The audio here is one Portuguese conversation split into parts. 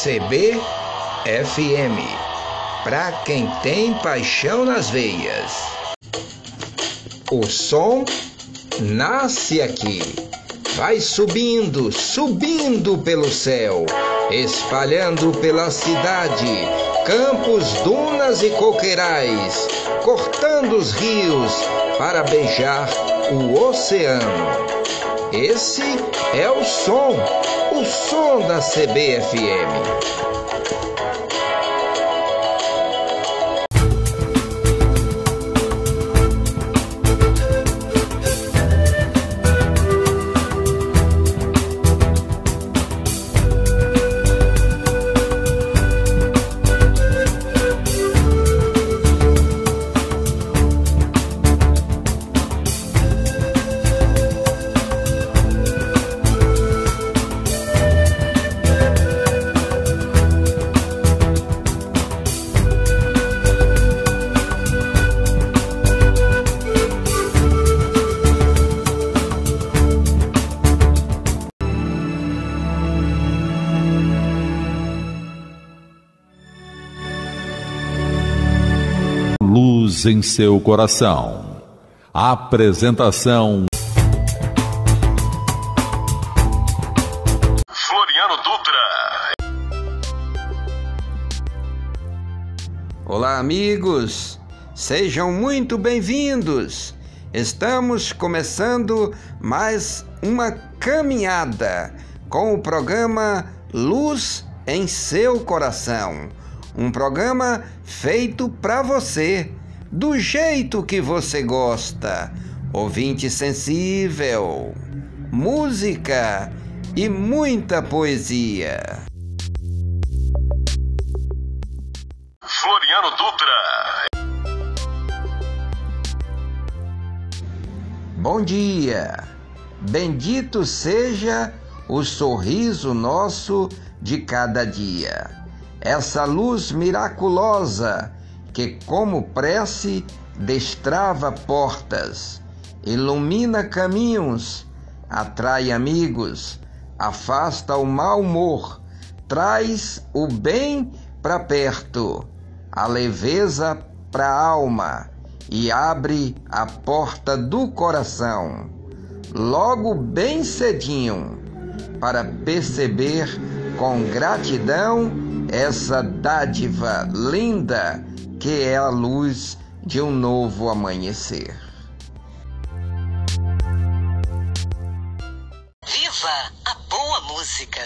CBFM, para quem tem paixão nas veias. O som nasce aqui, vai subindo, subindo pelo céu, espalhando pela cidade, campos, dunas e coqueirais, cortando os rios para beijar o oceano. Esse é o som, o som da CBFM. Em seu coração. Apresentação Floriano Dutra. Olá, amigos. Sejam muito bem-vindos. Estamos começando mais uma caminhada com o programa Luz em seu coração. Um programa feito para você do jeito que você gosta. Ouvinte sensível, música e muita poesia. Floriano Dutra. Bom dia. Bendito seja o sorriso nosso de cada dia. Essa luz miraculosa que, como prece, destrava portas, ilumina caminhos, atrai amigos, afasta o mau humor, traz o bem para perto, a leveza para a alma e abre a porta do coração. Logo bem cedinho, para perceber com gratidão essa dádiva linda que é a luz de um novo amanhecer. Viva a boa música!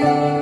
you.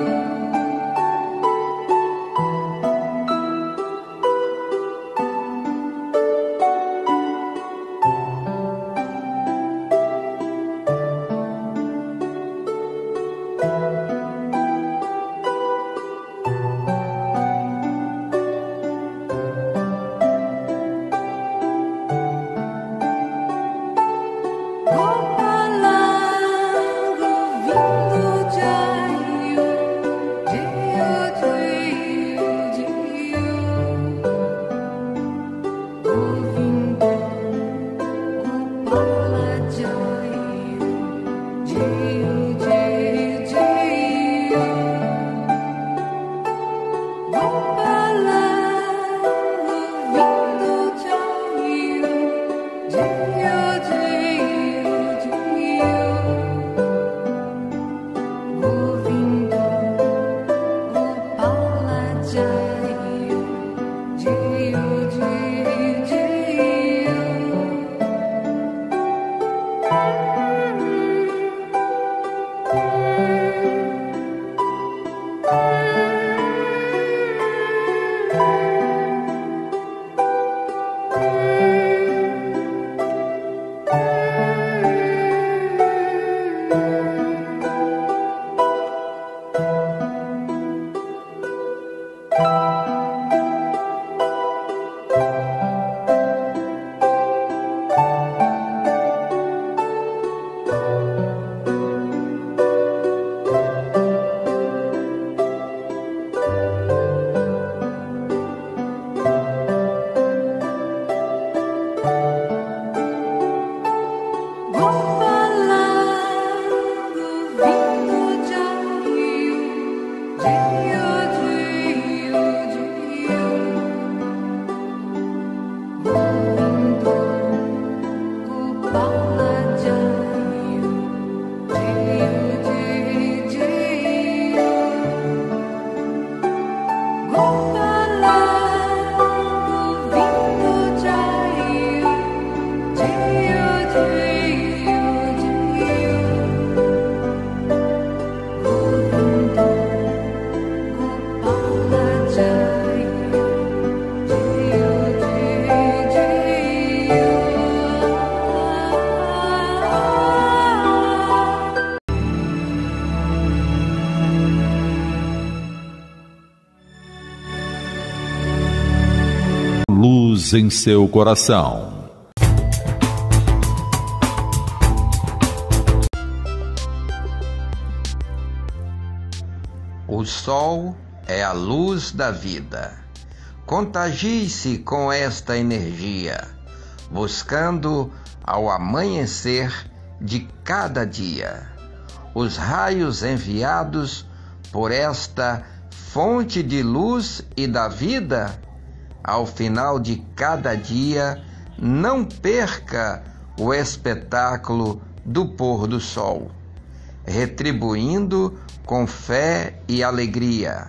Em seu coração. O sol é a luz da vida. Contagie-se com esta energia, buscando ao amanhecer de cada dia os raios enviados por esta fonte de luz e da vida ao final de cada dia, não perca o espetáculo do pôr do sol, retribuindo com fé e alegria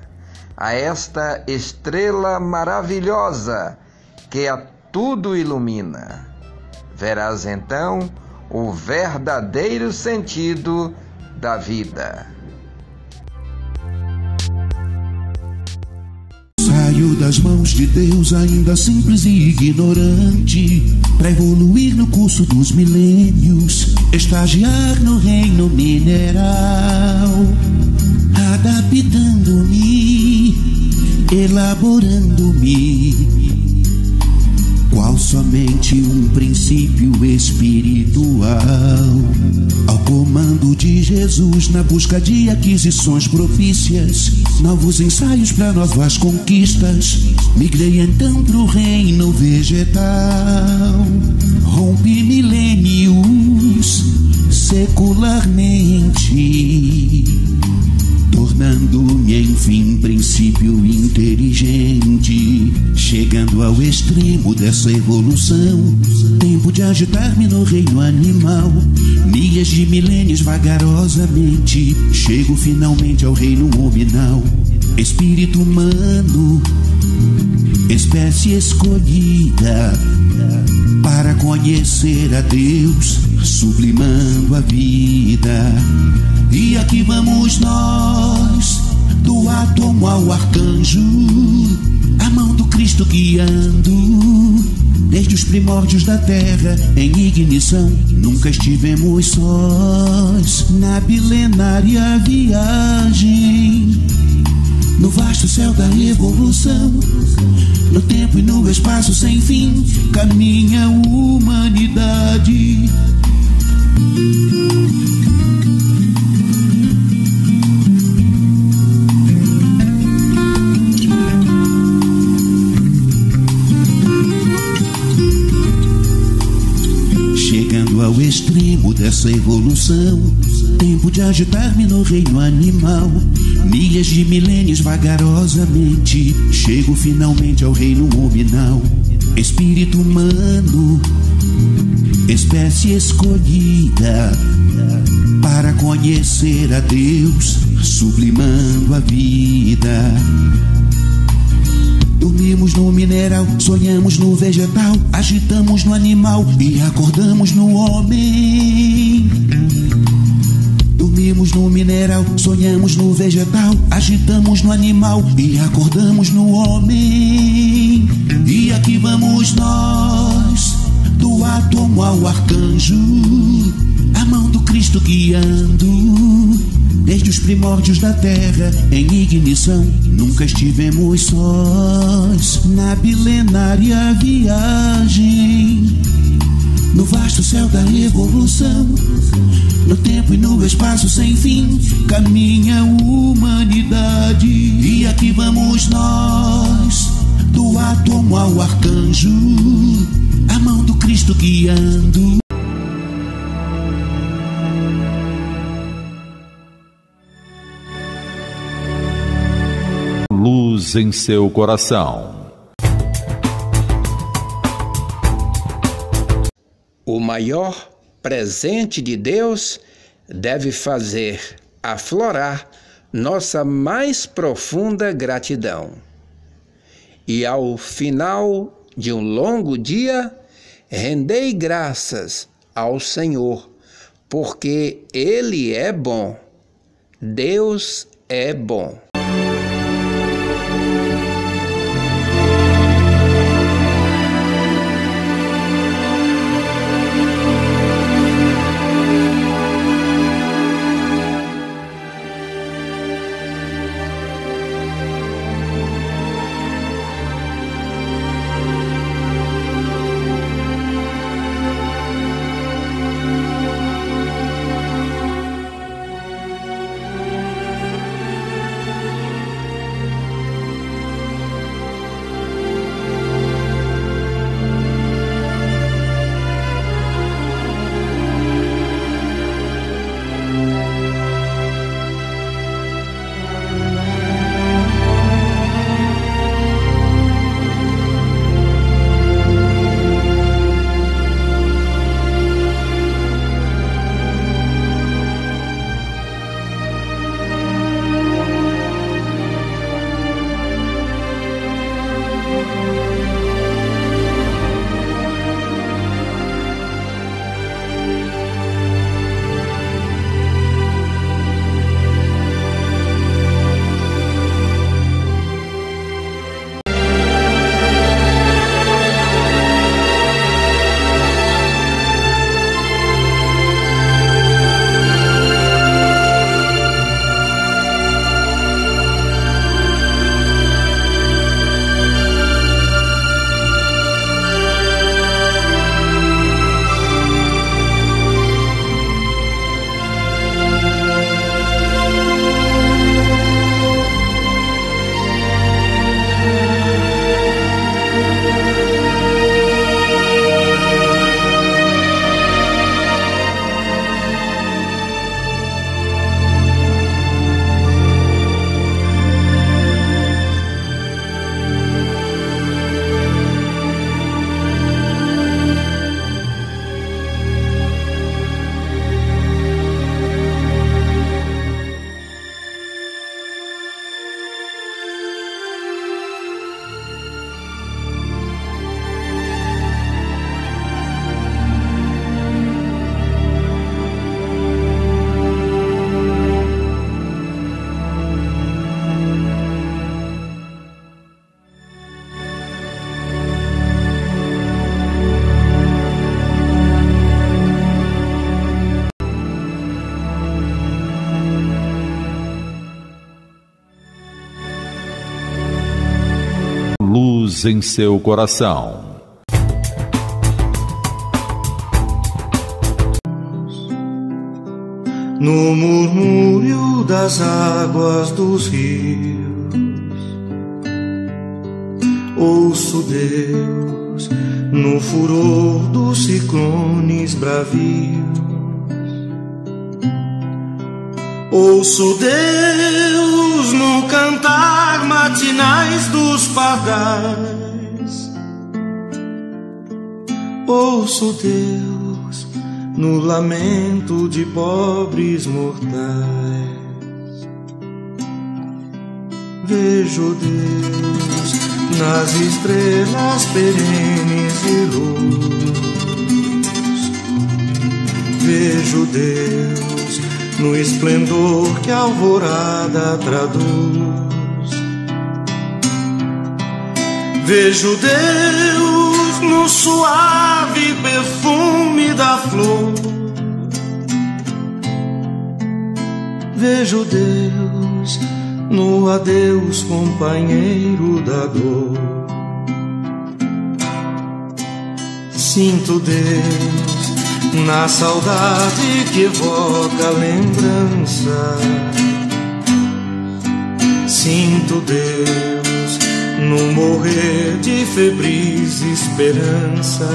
a esta estrela maravilhosa que a tudo ilumina. Verás então o verdadeiro sentido da vida. Das mãos de Deus ainda simples e ignorante Pra evoluir no curso dos milênios Estagiar no reino mineral Adaptando-me Elaborando-me qual somente um princípio espiritual. Ao comando de Jesus, na busca de aquisições propícias, novos ensaios para novas conquistas, migrei então pro reino vegetal. Rompi milênios secularmente tornando-me enfim princípio inteligente, chegando ao extremo dessa evolução. Tempo de agitar-me no reino animal, milhas de milênios vagarosamente, chego finalmente ao reino nominal. Espírito humano, espécie escolhida para conhecer a Deus, sublimando a vida. E aqui vamos nós, do átomo ao arcanjo, a mão do Cristo guiando. Desde os primórdios da terra, em ignição, nunca estivemos sós na bilenária viagem. No vasto céu da evolução, no tempo e no espaço sem fim, caminha a humanidade. Ao extremo dessa evolução. Tempo de agitar-me no reino animal. Milhas de milênios vagarosamente. Chego finalmente ao reino nominal. Espírito humano, espécie escolhida para conhecer a Deus, sublimando a vida. Dormimos no mineral, sonhamos no vegetal, agitamos no animal e acordamos no homem. Dormimos no mineral, sonhamos no vegetal, agitamos no animal e acordamos no homem. E aqui vamos nós, do átomo ao arcanjo, a mão do Cristo guiando Desde os primórdios da terra, em ignição, nunca estivemos sós na bilenária viagem. No vasto céu da evolução, no tempo e no espaço sem fim, caminha a humanidade. E aqui vamos nós, do átomo ao arcanjo, a mão do Cristo guiando. Luz em seu coração. O maior presente de Deus deve fazer aflorar nossa mais profunda gratidão. E ao final de um longo dia, rendei graças ao Senhor, porque Ele é bom. Deus é bom. Luz em seu coração. No murmúrio das águas dos rios, ouço Deus no furor dos ciclones bravios. Ouço Deus no cantar matinais dos pardais. Ouço Deus no lamento de pobres mortais. Vejo Deus nas estrelas perenes de luz. Vejo Deus no esplendor que a alvorada traduz. Vejo Deus no suave perfume da flor. Vejo Deus no adeus, companheiro da dor. Sinto Deus na saudade que evoca lembrança. Sinto Deus no morrer de febris esperanças.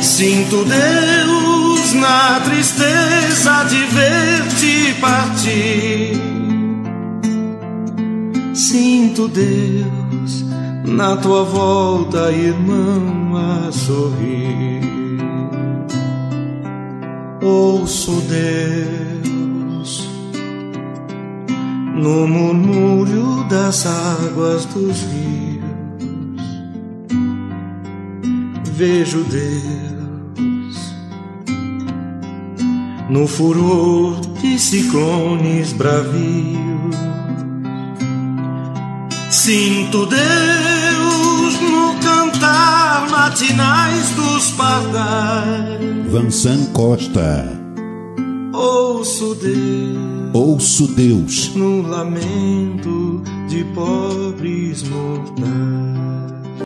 Sinto Deus na tristeza de ver-te partir. Sinto Deus na tua volta, irmão, a sorrir. Ouço Deus no murmúrio das águas dos rios. Vejo Deus no furor de ciclones bravios. Sinto Deus no cantar matinais dos pardais. Vansan Costa. Ouço Deus Ouço Deus no lamento de pobres mortais.